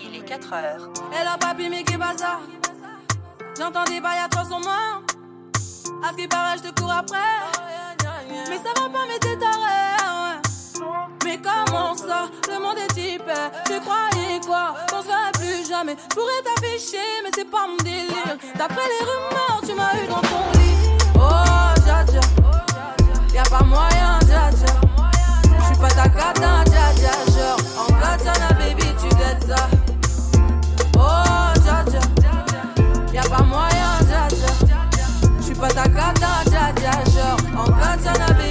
Il est 4 heures. Elle a papi mais qui bazar. J'entends des bails à toi sur moi. À ce qui paraît, je te cours après. Mais ça va pas, mais t'es taré. Mais comment ça Le monde est hyper. Tu croyais quoi? Qu'on se verrait plus jamais. Je pourrais t'afficher, mais c'est pas mon délire. D'après les rumeurs, tu m'as eu dans Genre, en katana,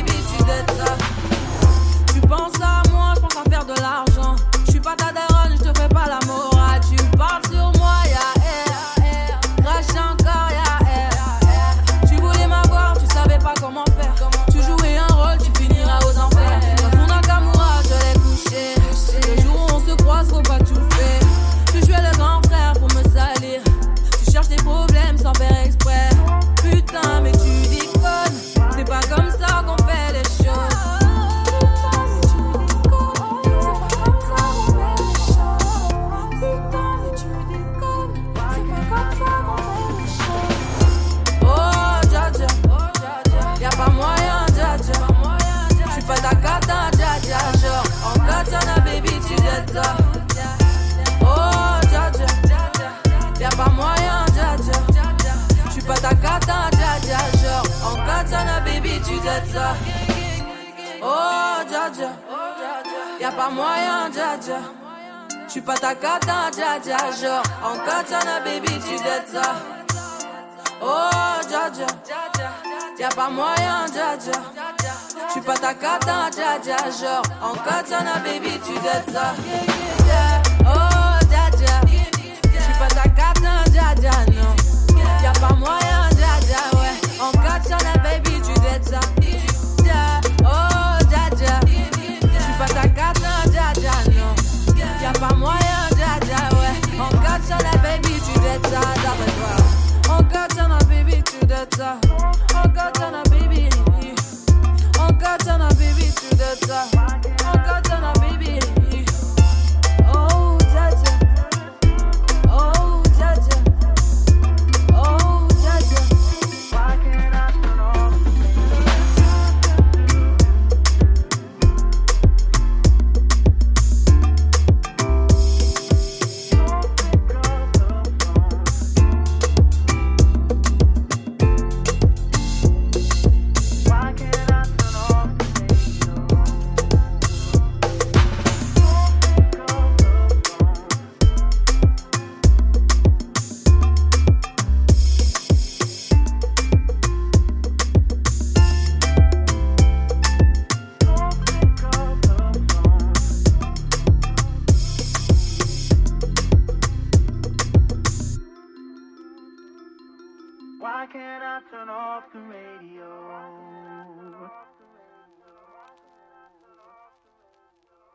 moyen, dja dja. Pas ta cata, dja dja. Genre, en katana, baby, tu dettes ça. Oh, dja dja. Y'a pas moyen, dja dja. Pas ta cata, dja dja. Genre, en katana, baby, tu dettes ça. Oh, dja dja. Y'a pas moyen, dja dja. Pas ta cata, dja dja. Genre, en katana, baby, tu dettes ça. cannot turn off the radio.